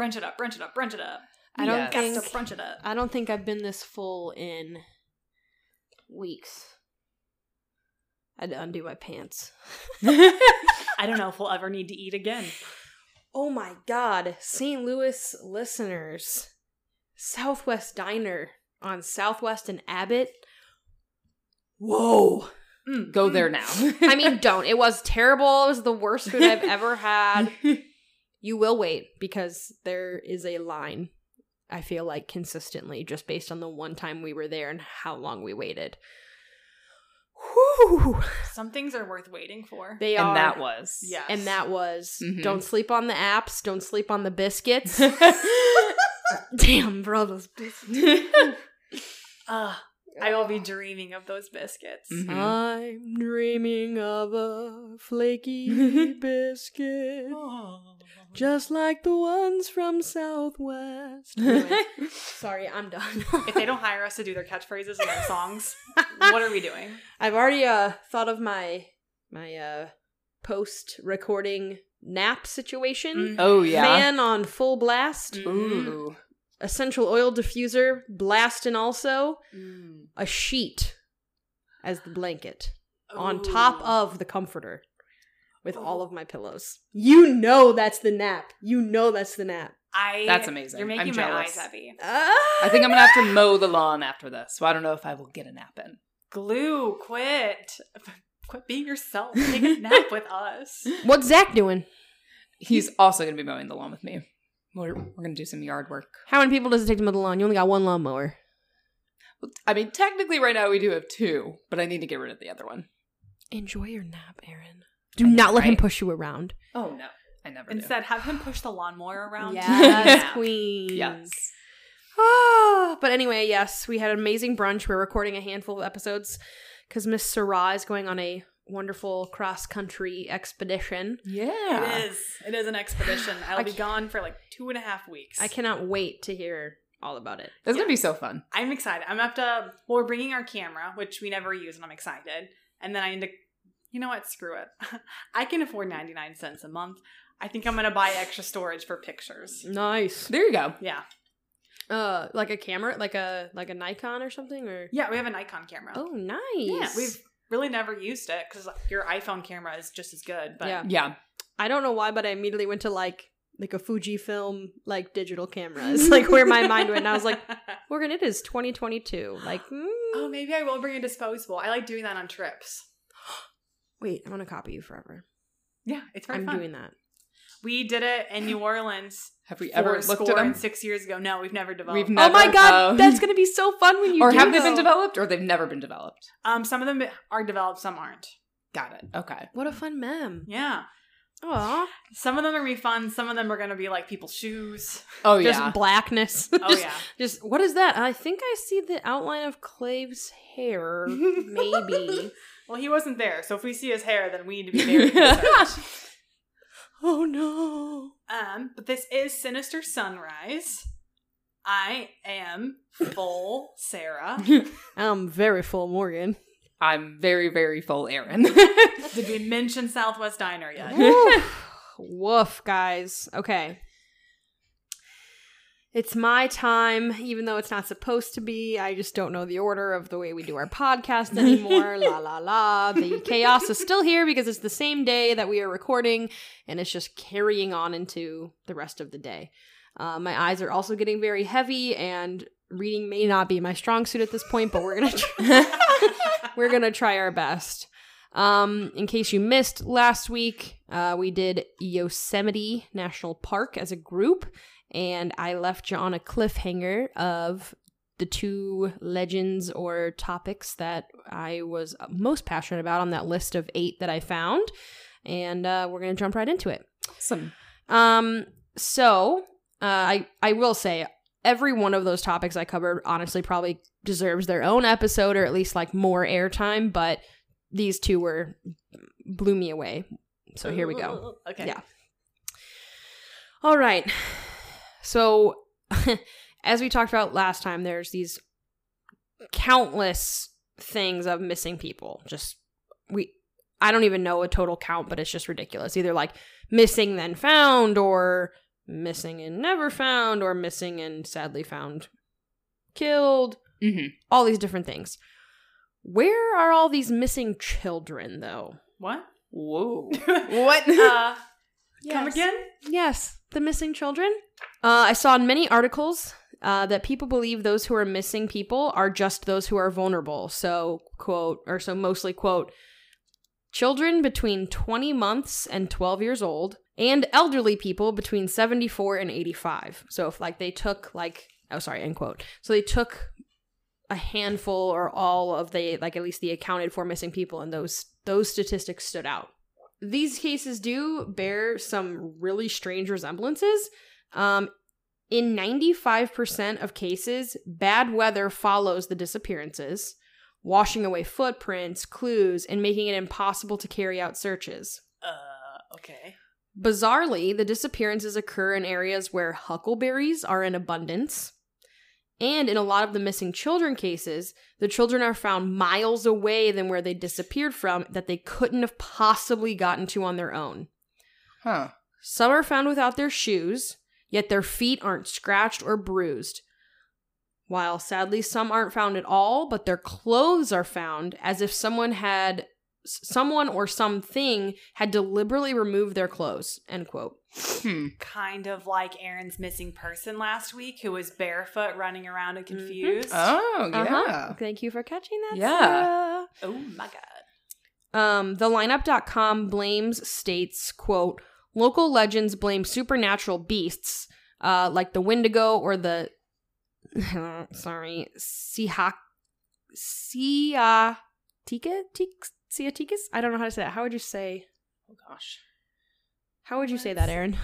Brunch it up, brunch it up, brunch it up. I don't Yes. Think to brunch it up. I don't think I've been this full in weeks. I had to undo my pants. I don't know if we'll ever need to eat again. Oh my god, St. Louis listeners. Southwest Diner on Southwest and Abbott. Whoa. Mm. Go there now. I mean, don't. It was terrible. It was the worst food I've ever had. You will wait because there is a line, I feel like, consistently, just based on the one time we were there and how long we waited. Whew. Some things are worth waiting for. They are. and that was. Yes. And that was Mhm. don't sleep on the apps, don't sleep on the biscuits. Damn, bro, those biscuits. Ugh, I will be dreaming of those biscuits. Mhm. I'm dreaming of a flaky biscuit, just like the ones from Southwest. Anyway, sorry, I'm done. If they don't hire us to do their catchphrases and their songs, what are we doing? I've already uh thought of my my uh post recording nap situation. Oh yeah. Fan on full blast. Mm. Ooh. Essential oil diffuser, blasting also Mm. a sheet as the blanket on top of the comforter with all Oh. of my pillows. You know that's the nap. You know that's the nap. I. That's amazing. You're making I'm my jealous. eyes heavy. Ah! I think I'm gonna have to mow the lawn after this, so I don't know if I will get a nap in. Glue, quit. Quit being yourself. Take a nap with us. What's Zach doing? He's also gonna be mowing the lawn with me. We're, we're gonna do some yard work. How many people does it take to mow the lawn? You only got one lawnmower. I mean, technically, right now we do have two, but I need to get rid of the other one. Enjoy your nap, Aaron. Do I know, not let him push you around. Oh no, I never. do. Instead, have him push the lawnmower around. Yes, Yeah. queen. yes. Oh, but anyway, yes, we had an amazing brunch. We're recording a handful of episodes because Miss Sarah is going on a wonderful cross country expedition. Yeah. It is. It is an expedition. I'll I be gone for like two and a half weeks. I cannot wait to hear all about it. That's Yeah. gonna be so fun. I'm excited. I'm gonna have to. Well, we're bringing our camera, which we never use, and I'm excited. And then I need to. You know what? Screw it. I can afford 99 cents a month. I think I'm gonna buy extra storage for pictures. Nice. There you go. Yeah. Uh, like a camera, like a like a Nikon or something, or Yeah, we have a Nikon camera. oh, nice. Yeah, we've really never used it because your iPhone camera is just as good. But Yeah. Yeah. I don't know why, but I immediately went to like like a Fujifilm like digital cameras, like where my mind went. And I was like, Morgan, it is 2022. Like, mm. oh, maybe I will bring a disposable. I like doing that on trips. Wait, I'm gonna copy you forever. Yeah, it's very I'm fun. doing that. We did it in New Orleans. Have we ever looked at them? six years ago. No, we've never developed. We've oh my god, um, that's gonna be so fun when you or do have they been developed, or they've never been developed? um, some of them are developed, some aren't. Got it. Okay. What a fun mem. Yeah, Aw. some of them are gonna be fun. Some of them are gonna be like people's shoes. Oh Just yeah. blackness. Oh just, yeah, just what is that? I think I see the outline of Clave's hair. Maybe. Well, he wasn't there, so if we see his hair, then we need to be very concerned. oh no. Um, but this is Sinister Sunrise. I am full Sarah. I'm very full Morgan. I'm very, very full, Aaron. Did we mention Southwest Diner yet? Woof. Woof, guys. Okay. It's my time, even though it's not supposed to be. I just don't know the order of the way we do our podcast anymore. la la la. The chaos is still here because it's the same day that we are recording, and it's just carrying on into the rest of the day. Uh, my eyes are also getting very heavy, and reading may not be my strong suit at this point, but we're gonna try, we're gonna try our best. Um, in case you missed last week, uh, we did Yosemite National Park as a group, and I left you on a cliffhanger of the two legends or topics that I was most passionate about on that list of eight that I found, and uh, we're gonna jump right into it. Awesome. Um, so uh, I I will say every one of those topics I covered honestly probably deserves their own episode or at least like more airtime, but these two were blew me away. So here we go. Okay. Yeah. All right. So as we talked about last time, there's these countless things of missing people. Just we I don't even know a total count, but it's just ridiculous. Either like missing then found, or missing and never found, or missing and sadly found killed, Mm-hmm. all these different things. Where are all these missing children, though? What? Whoa. what? Uh, Come again? Yes, the missing children. Uh, I saw in many articles uh, that people believe those who are missing people are just those who are vulnerable. So, quote, or so mostly, quote, children between 20 months and 12 years old, and elderly people between 74 and 85. So, if like they took, like, oh, sorry, end quote. So they took a handful or all of the like at least the accounted for missing people and those those statistics stood out these cases do bear some really strange resemblances um in 95% of cases bad weather follows the disappearances washing away footprints clues and making it impossible to carry out searches Uh, okay. Bizarrely, the disappearances occur in areas where huckleberries are in abundance. And in a lot of the missing children cases, the children are found miles away than where they disappeared from that they couldn't have possibly gotten to on their own. Huh. Some are found without their shoes, yet their feet aren't scratched or bruised. While sadly some aren't found at all, but their clothes are found as if someone had someone or something had deliberately removed their clothes. End quote. Hmm. Kind of like Aaron's missing person last week, who was barefoot, running around and Mhm. confused. Oh, yeah. Uh-huh. Thank you for catching that. Yeah. Sarah. Oh my god. Um, the lineup.com blames states, quote, local legends blame supernatural beasts, uh, like the Wendigo or the sorry, Siha Siatika Siatikas? I don't know how to say that. How would you say Oh, gosh. how would you say that, Aaron?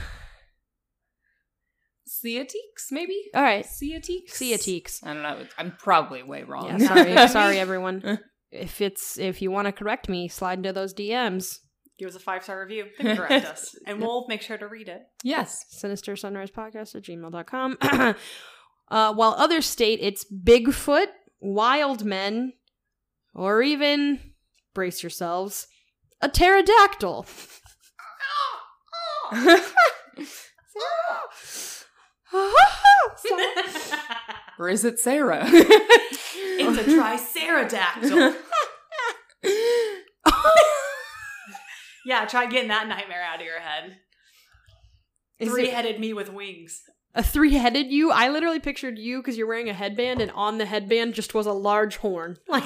Ciatiques, maybe? All right. Ciatiques? Ciatiques. I don't know. I'm probably way wrong. Yeah, sorry, sorry everyone. If it's if you want to correct me, slide into those DMs. Give us a five star review. Then correct us. And we'll make sure to read it. Yes. sinister sunrise podcast at gmail.com uh, while others state it's bigfoot wild men or even brace yourselves a pterodactyl or is it Sarah? it's a triceratactyl. Yeah, try getting that nightmare out of your head. Is Three headed me with wings. a three-headed you i literally pictured you because you're wearing a headband and on the headband just was a large horn like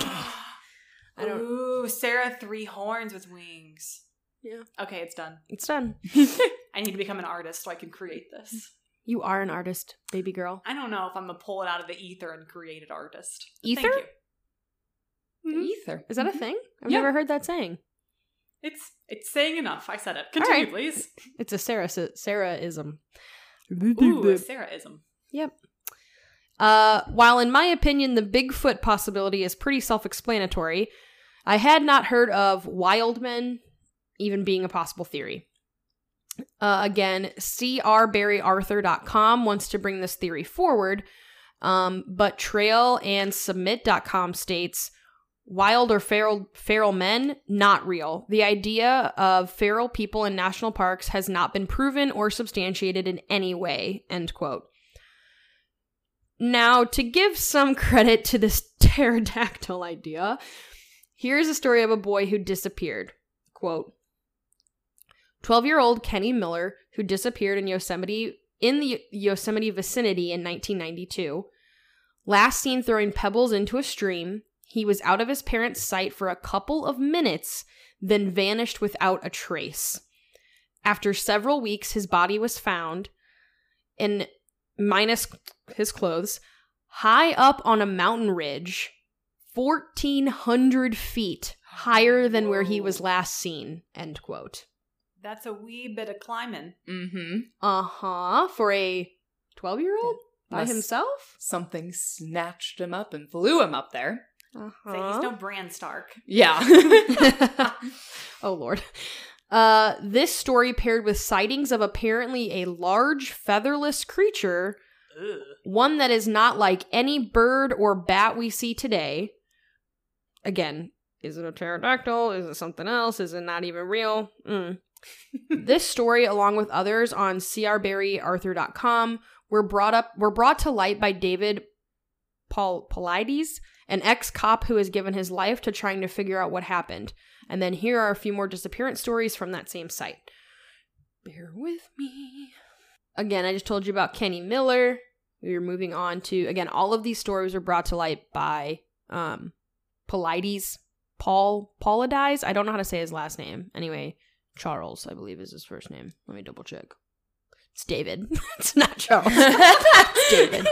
I don't- Ooh, Sarah, three horns with wings. Yeah. Okay, it's done. it's done I need to become an artist so I can create this. you are an artist baby girl I don't know if I'm gonna pull it out of the ether and create an artist. Ether? Thank you. Mhm. Ether. is that a thing i've Yeah. never heard that saying It's it's saying enough. I said it. Continue, right. please. it's a sarah sarah-ism Ooh, a Sarah-ism. Uh, while in my opinion the Bigfoot possibility is pretty self-explanatory, I had not heard of wild men even being a possible theory. Uh, again, crbarryarthur.com wants to bring this theory forward, um, but trail and submit.com states wild or feral feral men not real. The idea of feral people in national parks has not been proven or substantiated in any way. End quote. Now, to give some credit to this pterodactyl idea, here's a story of a boy who disappeared. Quote 12 year old Kenny Miller, who disappeared in Yosemite in the Yosemite vicinity in 1992. Last seen throwing pebbles into a stream, he was out of his parents' sight for a couple of minutes, then vanished without a trace. After several weeks, his body was found, and minus his clothes, high up on a mountain ridge, 1,400 feet higher than where he was last seen. End quote. That's a wee bit of climbing. Mm-hmm. Uh huh. For a 12 year old by himself? Something snatched him up and flew him up there. Uh So he's no Bran Stark. Yeah. oh lord. Uh, this story paired with sightings of apparently a large featherless creature, Ugh. one that is not like any bird or bat we see today. Again, Is it a pterodactyl? Is it something else? Is it not even real? Mm. this story, along with others on crbarryarthur.com, were brought up were brought to light by David Paul Paulides, an ex-cop who has given his life to trying to figure out what happened. And then here are a few more disappearance stories from that same site. Bear with me. Again, I just told you about Kenny Miller. We are moving on to again. All of these stories were brought to light by um, Paulides, Paul Paulides. I don't know how to say his last name. Anyway, Charles, I believe, is his first name. Let me double check. It's David. it's not Charles. David.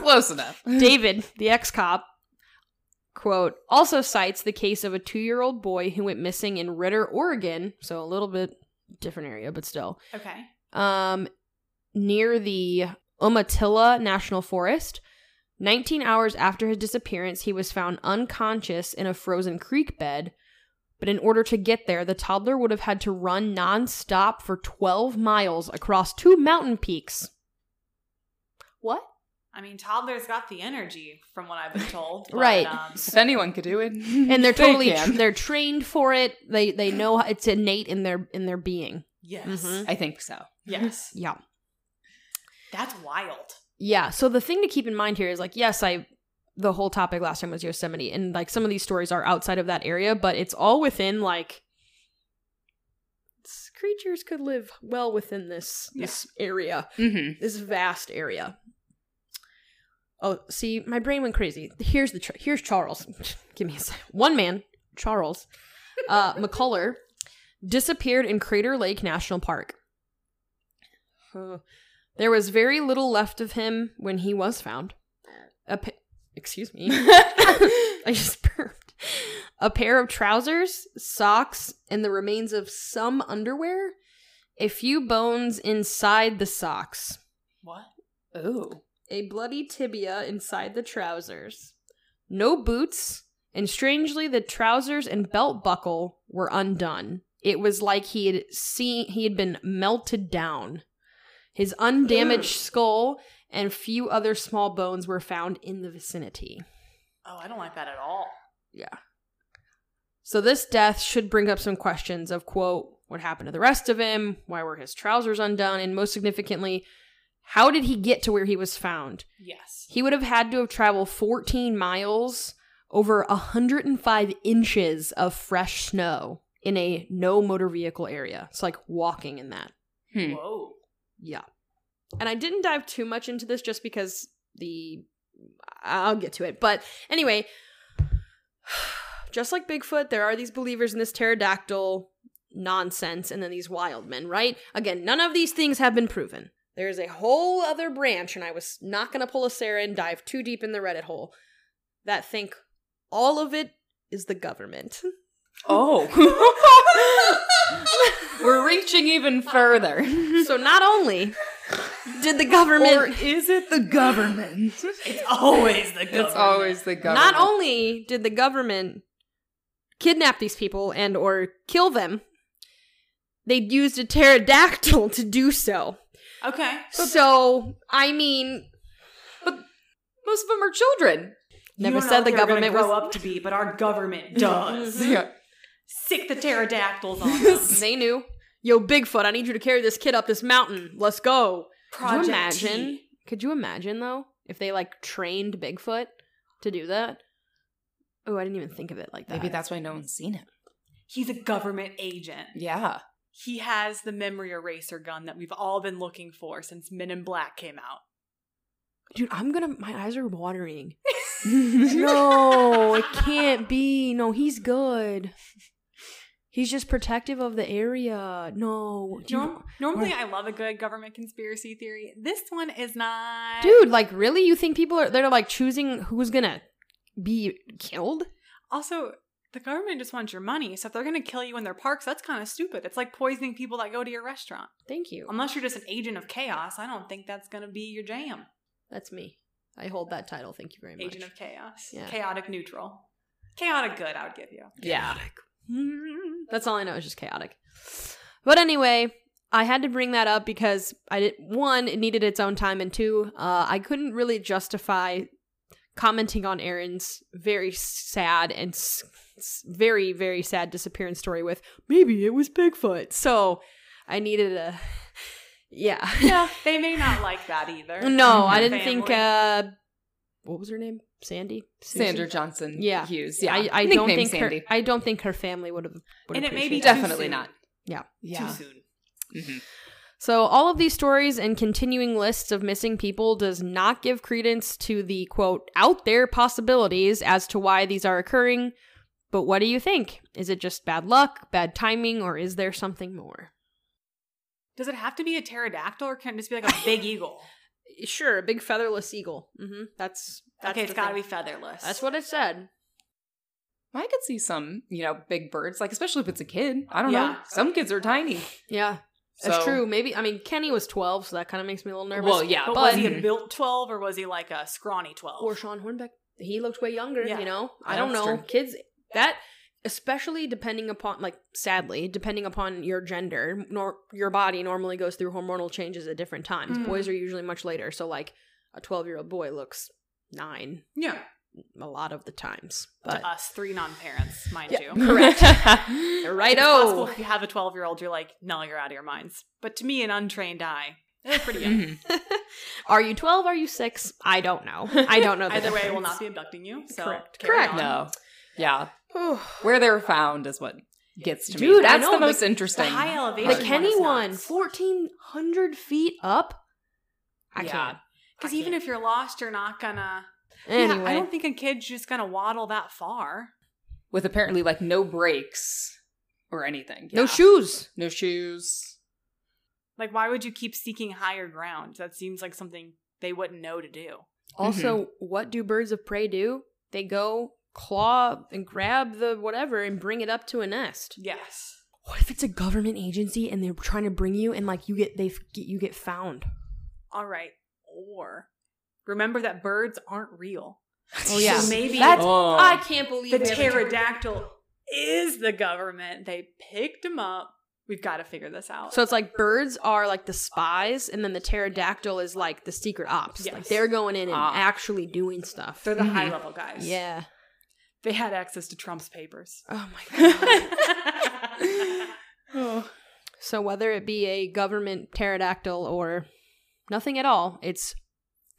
Close enough. David, the ex cop, quote, also cites the case of a two year old boy who went missing in Ritter, Oregon. So a little bit different area, but still. Okay. Um, near the Umatilla National Forest. 19 hours after his disappearance, he was found unconscious in a frozen creek bed. But in order to get there, the toddler would have had to run nonstop for 12 miles across two mountain peaks. What? I mean, toddlers got the energy, from what I've been told. but, Right. Um, If anyone could do it, and they're totally can. they're trained for it. They they know it's innate in their in their being. yes. Mhm. I think so. Yes. Yeah. That's wild. Yeah. So the thing to keep in mind here is like, yes, I the whole topic last time was Yosemite, and like some of these stories are outside of that area, but it's all within like creatures could live well within this this area, Mm-hmm. this vast area. Oh, see, my brain went crazy. Here's the tr- here's Charles. Give me a sec. One man, Charles, uh, McCullough, disappeared in Crater Lake National Park. Uh, there was very little left of him when he was found. A pa- excuse me. I just burped. A pair of trousers, socks, and the remains of some underwear. A few bones inside the socks. What? Oh. A bloody tibia inside the trousers. No boots, and strangely, the trousers and belt buckle were undone. It was like he had seen he had been melted down. His undamaged skull and few other small bones were found in the vicinity. Oh, I don't like that at all. Yeah. So this death should bring up some questions of quote, what happened to the rest of him? Why were his trousers undone? And most significantly, how did he get to where he was found? Yes. He would have had to have traveled 14 miles over 105 inches of fresh snow in a no motor vehicle area. It's like walking in that. Hmm. Whoa. Yeah. And I didn't dive too much into this just because the I'll get to it. But anyway, just like Bigfoot, there are these believers in this pterodactyl nonsense and then these wild men, right? Again, none of these things have been proven. There is a whole other branch, and I was not going to pull a Sarah and dive too deep in the Reddit hole, that think all of it is the government. Oh. We're reaching even further. so not only did the government Or is it the government? It's always the government. It's always the government. Not only did the government kidnap these people and or kill them, they used a pterodactyl to do so. Okay. So, I mean, but most of them are children. never you don't know said the they're gonna government grow was up to be, but our government does. Yeah. Sick the pterodactyls on them. they knew. Yo, Bigfoot, I need you to carry this kid up this mountain. Let's go. Project Could you imagine? T. Could you imagine though if they like trained Bigfoot to do that? Oh, I didn't even think of it like that. Maybe that's why no one's seen him. He's a government agent. Yeah. He has the memory eraser gun that we've all been looking for since Men in Black came out. Dude, I'm gonna. My eyes are watering. no, it can't be. No, he's good. He's just protective of the area. No, you- Norm- normally, I love a good government conspiracy theory. This one is not. dude, like, really? You think people are they're like choosing who's gonna be killed? Also, the government just wants your money. So if they're going to kill you in their parks, that's kind of stupid. It's like poisoning people that go to your restaurant. Thank you. Unless you're just an agent of chaos, I don't think that's going to be your jam. That's me. I hold that title. Thank you very much. Agent of chaos. Yeah. Chaotic neutral. Chaotic good, I would give you. Yeah. That's all I know is just chaotic. But anyway, I had to bring that up because I did one, it needed its own time, and two, uh, I couldn't really justify commenting on Aaron's very sad and s- s- very very sad disappearance story with maybe it was Bigfoot. So I needed a yeah. Yeah, they may not like that either. no, I didn't think uh what was her name? Sandy? Sandra Johnson Yeah. Hughes. Yeah. I, I don't think Sandy. her I don't think her family would have And it may be that. Definitely soon. not. Yeah. too Yeah. soon. Mhm. So, all of these stories and continuing lists of missing people does not give credence to the quote, out there possibilities as to why these are occurring. But what do you think? Is it just bad luck, bad timing, or is there something more? Does it have to be a pterodactyl or can it just be like a big eagle? Sure, a big featherless eagle. Mm-hmm. That's, that's okay, it's the got to be featherless. That's what it said. I could see some, you know, big birds, like especially if it's a kid. I don't know. Some kids are tiny. Yeah, that's true. Maybe, I mean, Kenny was 12, so that kind of makes me a little nervous. Well, yeah, But, but- was he a built 12 or was he like a scrawny 12? or Shawn Hornbeck. He looked way younger, Yeah. you know? I don't know. true. Kids that especially depending upon like sadly, depending upon your gender, nor your body normally goes through hormonal changes at different times. Mhm. Boys are usually much later. So like a 12-year-old boy looks 9 yeah. A lot of the times. But to us, three non parents, mind Yeah, you. correct. Right oh. if you have a 12 year old, you're like, no, you're out of your minds. But to me, an untrained eye, they're pretty young. Mhm. are you 12? Are you 6? I don't know. I don't know. the Either way, I will not be abducting you. So Correct. Correct. on. No. Yeah. Where they were found is what gets to me. Dude, That's know, the the- most The interesting. high the elevation. part. Kenny one, nuts. 1400 feet up. I Yeah. can't. Because even can't. if you're lost, you're not gonna. Anyway, Yeah, I don't think a kid's just gonna waddle that far. With apparently like no brakes or anything. no shoes. No shoes. Like, why would you keep seeking higher ground? That seems like something they wouldn't know to do. Also, mm-hmm. what do birds of prey do? They go claw and grab the whatever and bring it up to a nest. Yes. What if it's a government agency and they're trying to bring you and like you get they get you get found? All right. Or remember that birds aren't real. Oh yeah, So maybe that's Oh. I can't believe the pterodactyl is the government. They picked him up. We've got to figure this out. So it's like birds are like the spies, and then the pterodactyl is like the secret ops. Like Yes. they're going in and Ah. actually doing stuff. they're the Mhm. high level guys. Yeah. They had access to Trump's papers. Oh my god. So whether it be a government pterodactyl or nothing at all, it's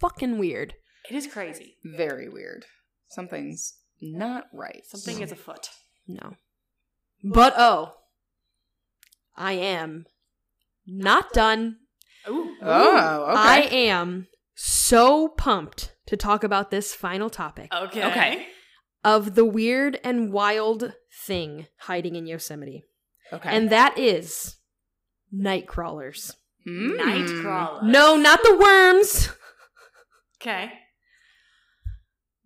fucking weird. it is crazy. Very weird. Something's not right. Something is afoot. No. But oh, I am not done. Ooh. Oh, okay. I am so pumped to talk about this final topic Okay. Okay. of the weird and wild thing hiding in Yosemite. okay. And that is night crawlers. Mm. Night crawler. No, not the worms. Okay.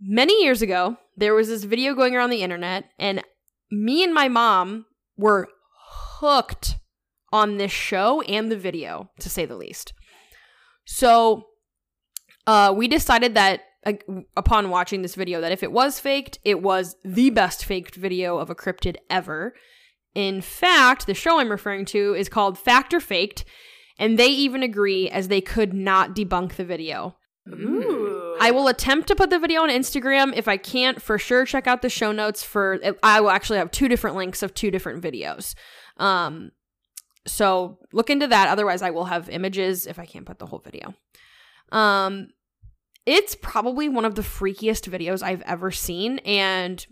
Many years ago, there was this video going around the internet, and me and my mom were hooked on this show and the video, to say the least. So, uh, we decided that uh, upon watching this video, that if it was faked, it was the best faked video of a cryptid ever. In fact, the show I'm referring to is called Fact or Faked, and they even agree as they could not debunk the video. Ooh. I will attempt to put the video on Instagram. If I can't, for sure, check out the show notes for. I will actually have two different links of two different videos. Um, so look into that. Otherwise, I will have images if I can't put the whole video. Um, it's probably one of the freakiest videos I've ever seen, and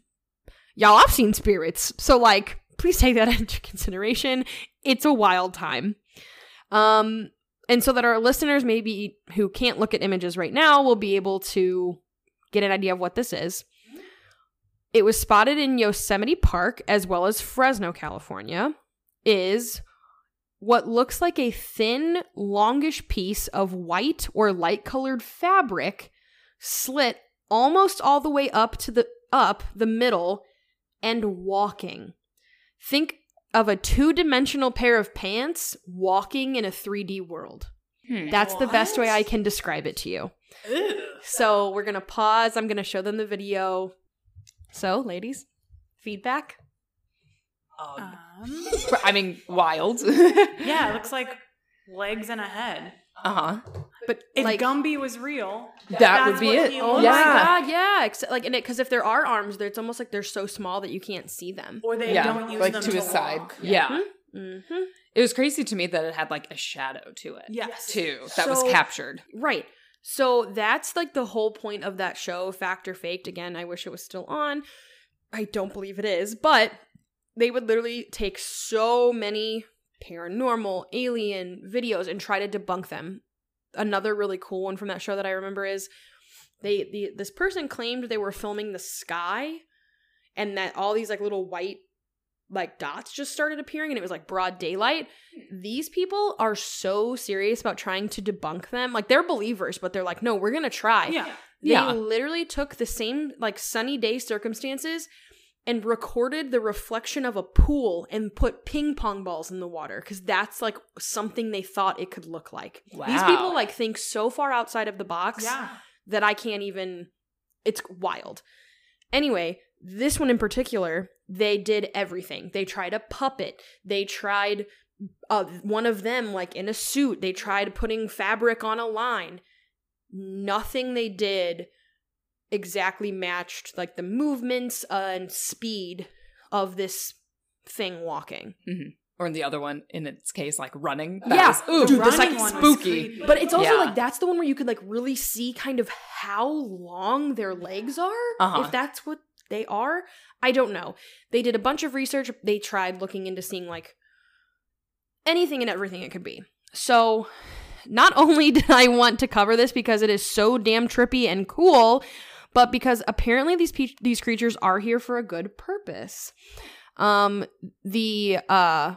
y'all, I've seen spirits, so like, please take that into consideration. It's a wild time. Um, and so that our listeners maybe who can't look at images right now will be able to get an idea of what this is. It was spotted in Yosemite Park as well as Fresno, California. Is what looks like a thin, longish piece of white or light colored fabric slit almost all the way up to the up the middle and walking. Think of a two-dimensional pair of pants walking in a 3D world. Hmm. That's the best way I can describe it to you. Ew. So we're gonna pause. I'm gonna show them the video. So, ladies, feedback. Um, I mean, wild. yeah, it looks like legs and a head. Uh huh. But If like Gumby was real, That would be it. he Oh looks my yeah. god, yeah. Except like in it because if there are arms, there it's almost like they're so small that you can't see them. or they Yeah, don't use like them to to his side. walk. Yeah. Mm-hmm. It was crazy to me that it had like a shadow to it. Yes. Too. That was captured. Right. So that's like the whole point of that show, Fact or Faked. Again, I wish it was still on. I don't believe it is, but they would literally take so many paranormal, alien videos and try to debunk them. Another really cool one from that show that I remember is they the this person claimed they were filming the sky and that all these like little white like dots just started appearing and it was like broad daylight. These people are so serious about trying to debunk them. Like they're believers, but they're like, no, we're gonna try. Yeah. They Yeah. literally took the same like sunny day circumstances and recorded the reflection of a pool and put ping pong balls in the water because that's like something they thought it could look like. These people like think so far outside of the box Yeah. that I can't even. It's wild. Anyway, this one in particular, they did everything. They tried a puppet. They tried uh, one of them like in a suit. They tried putting fabric on a line. Nothing they did exactly matched like the movements uh, and speed of this thing walking. Or in the other one, in its case, like running. Yeah. was- ooh, The that's like spooky. But it's also Yeah. like that's the one where you could like really see kind of how long their legs are. Uh-huh. If that's what they are. I don't know. They did a bunch of research. They tried looking into seeing like anything and everything it could be. So not only did I want to cover this because it is so damn trippy and cool, but because apparently these pe- these creatures are here for a good purpose. Um the uh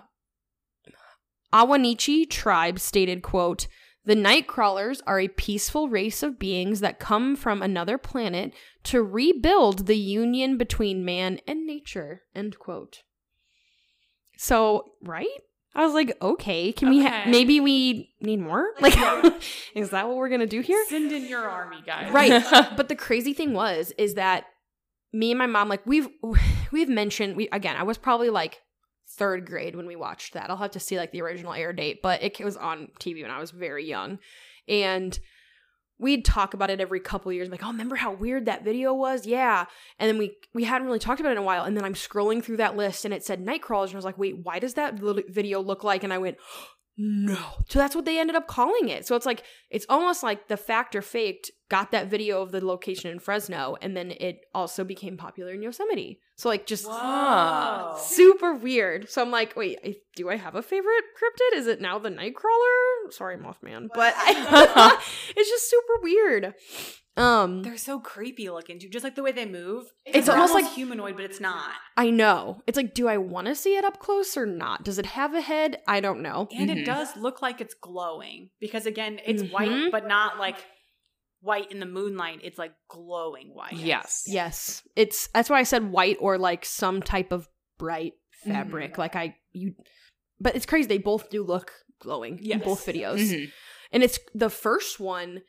Ahwahneechee tribe stated, quote, the Nightcrawlers are a peaceful race of beings that come from another planet to rebuild the union between man and nature, end quote. So, right? I was like, okay, can we, ha- maybe we need more? Like, is that what we're gonna do here? Send in your army, guys. Right. but the crazy thing was, is that me and my mom, like, we've, we've mentioned, we, again, I was probably like third grade when we watched that. I'll have to see like the original air date, but it was on TV when I was very young. And we'd talk about it every couple years, like, oh, remember how weird that video was? Yeah. And then we we hadn't really talked about it in a while. And then I'm scrolling through that list and it said Nightcrawlers. And I was like, wait, why does that video look like? And I went, no. So that's what they ended up calling it. So it's like it's almost like the fact or faked got that video of the location in Fresno, and then it also became popular in Yosemite. So like just Whoa. super weird. So I'm like, wait, I, do I have a favorite cryptid? Is it now the Nightcrawler? Sorry, Mothman, but I, it's just super weird. Um, They're so creepy looking too, just like the way they move. It's They're almost almost like- humanoid, but it's not. I know. It's like, do I want to see it up close or not? Does it have a head? I don't know. And Mhm. it does look like it's glowing because again, it's white, Mhm. but not like white in the moonlight. It's like glowing white. yes. Yes, it's that's why I said white or like some type of bright fabric. Like I you, but it's crazy. They both do look glowing in Yes. both videos, Mhm. and it's the first one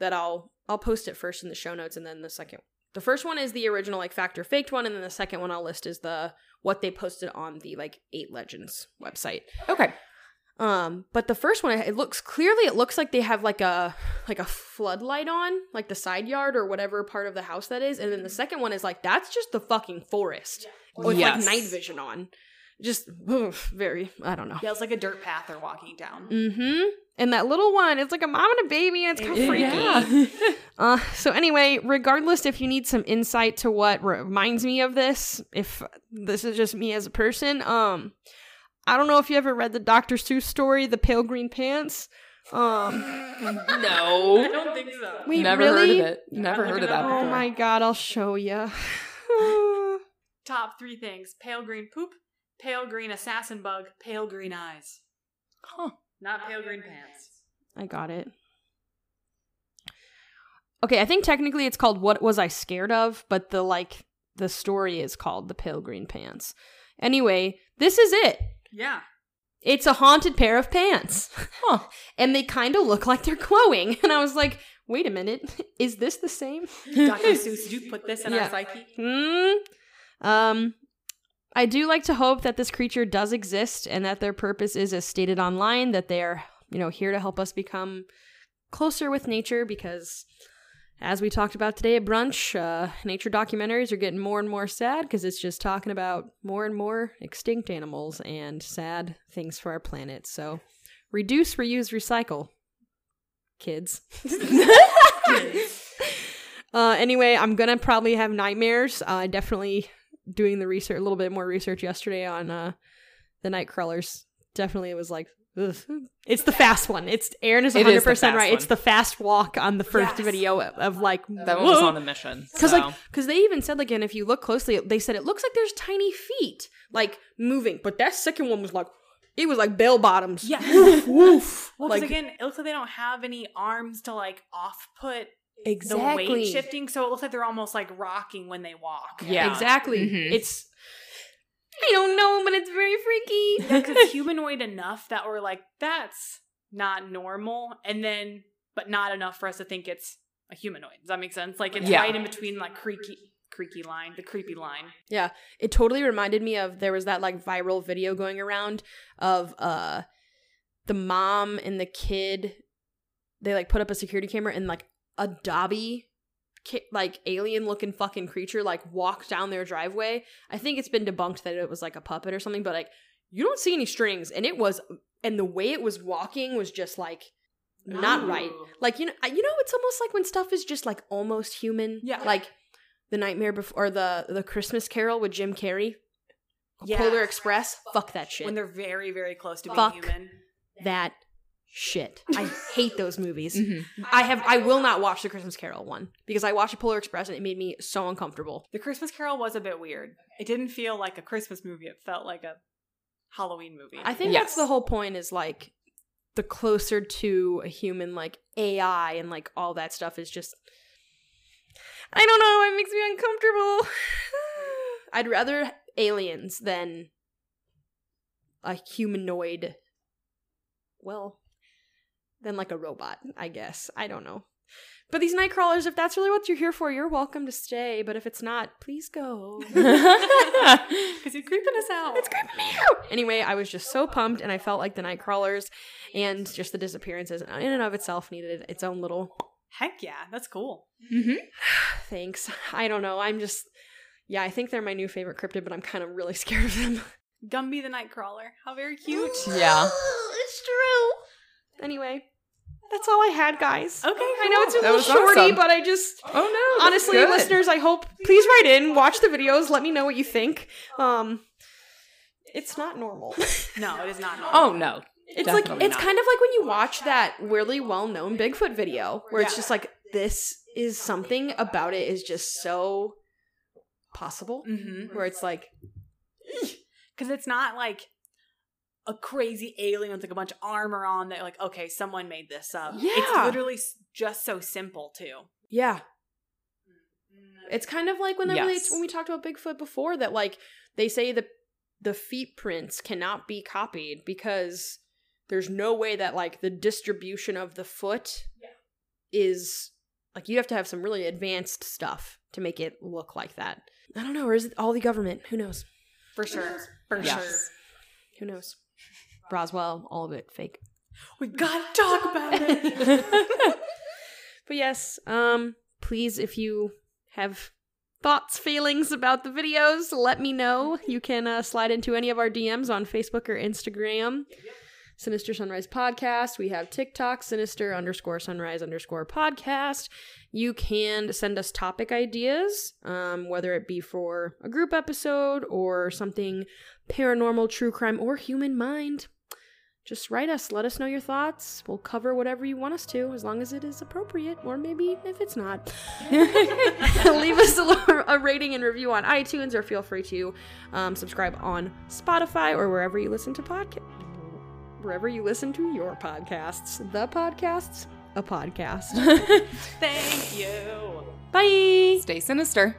that I'll I'll post it first in the show notes, and then the second. The first one is the original like fact or faked one, and then the second one I'll list is the what they posted on the like Eight Legends website. Okay. Um, but the first one, it looks clearly, it looks like they have like a like a floodlight on, like the side yard or whatever part of the house that is, and then the second one is like that's just the fucking forest with Yes. like night vision on. Just oof, very, I don't know. Yeah, it's like a dirt path they're walking down. Mm-hmm. And that little one, it's like a mom and a baby, and it's kind of freaky. Yeah. Uh, so anyway, regardless if you need some insight to what reminds me of this, if this is just me as a person, um, I don't know if you ever read the Dr. Seuss story, The Pale Green Pants. Um, no. I don't think so. wait, Never really? heard of it. Never heard of that it before. Oh my god, I'll show you. Top three things: pale green poop, pale green assassin bug, pale green eyes. Huh. Not pale green pants. I got it. Okay, I think technically it's called What Was I Scared Of, but the like the story is called The Pale Green Pants. Anyway, this is it. Yeah. It's a haunted pair of pants. Huh. and they kind of look like they're glowing. And I was like, wait a minute, is this the same? Dr. Seuss, did you put this in Yeah. our psyche? Hmm. Um, I do like to hope that this creature does exist and that their purpose is as stated online, that they are, you know, here to help us become closer with nature because as we talked about today at brunch, uh, nature documentaries are getting more and more sad because it's just talking about more and more extinct animals and sad things for our planet. So reduce, reuse, recycle, kids. uh, anyway, I'm gonna probably have nightmares. Uh, definitely doing the research, a little bit more research yesterday on uh, the night crawlers. Definitely, it was like. Ugh. It's the fast one. It's Aaron is It 100 is the percent fast right. It's the fast walk on the first Yes. video of, of like That one was on a mission. because so. like because they even said like and if you look closely they said it looks like there's tiny feet like moving but that second one was like it was like bell bottoms Yeah. woof woof Well, 'cause like again, it looks like they don't have any arms to like off put the weight shifting, so it looks like they're almost like rocking when they walk. Yeah. exactly Mhm. it's i don't know but it's very freaky because it's humanoid enough that we're like, that's not normal, and then but not enough for us to think it's a humanoid. Does that make sense? Like it's Yeah. right in between like creaky creaky line, the creepy line. Yeah, it totally reminded me of there was that like viral video going around of uh the mom and the kid. They like put up a security camera and like a Dobby, like alien looking fucking creature like walked down their driveway. I think it's been debunked that it was like a puppet or something, but like you don't see any strings, and it was and the way it was walking was just like not oh. right. Like you know, you know, it's almost like when stuff is just like almost human. Yeah. Like the Nightmare Before the the Christmas Carol with Jim Carrey. Polar Express. Fuck that shit. When they're very, very close to being human. that shit. I hate those movies. Mhm. I have I will not watch the Christmas Carol one because I watched Polar Express and it made me so uncomfortable. The Christmas Carol was a bit weird. It didn't feel like a Christmas movie. It felt like a Halloween movie. I think Yes. that's the whole point is like the closer to a human like AI and like all that stuff is just I don't know, it makes me uncomfortable. I'd rather aliens than a humanoid well than like a robot, I guess. I don't know. But these night crawlers, if that's really what you're here for, you're welcome to stay. But if it's not, please go. Because you're creeping us out. It's creeping me out. Anyway, I was just so pumped, and I felt like the night crawlers and just the disappearances in and of itself needed its own little Heck yeah, that's cool. Mhm. thanks. I don't know. I'm just, yeah, I think they're my new favorite cryptid, but I'm kind of really scared of them. Gumby the Nightcrawler. How very cute. Yeah. it's true. Anyway, that's all I had, guys. Okay, I know it's a That little shorty, awesome. but I just. Oh no. Honestly, good. listeners, I hope please write in, watch the videos, let me know what you think. Um, it's not normal. No, it is not. normal. Oh no. It's like Definitely it's not. kind of like when you watch that really well-known Bigfoot video where it's Yeah. just like this is something about it is just so possible Mm-hmm. where it's like Because it's not like a crazy alien with like a bunch of armor on that, like, okay, someone made this up. Yeah. It's literally just so simple, too. yeah mm-hmm. it's kind of like whenever Yes. they, when we talked about Bigfoot before that like they say the the feet prints cannot be copied because there's no way that like the distribution of the foot is like you have to have some really advanced stuff to make it look like that. I don't know, or is it all the government? Who knows? For sure. For Yes. sure. Who knows? Roswell, all of it fake. We gotta talk about it. But yes, um, please, if you have thoughts, feelings about the videos, let me know. You can uh, slide into any of our DMs on Facebook or Instagram. Sinister Sunrise Podcast. We have TikTok, Sinister underscore Sunrise underscore podcast. You can send us topic ideas, um, whether it be for a group episode or something paranormal, true crime, or human mind. Just write us. Let us know your thoughts. We'll cover whatever you want us to, as long as it is appropriate, or maybe if it's not. Leave us a, a rating and review on iTunes, or feel free to um, subscribe on Spotify or wherever you listen to podcast. Wherever you listen to your podcasts, the podcasts, a podcast. Thank you. Bye. Stay sinister.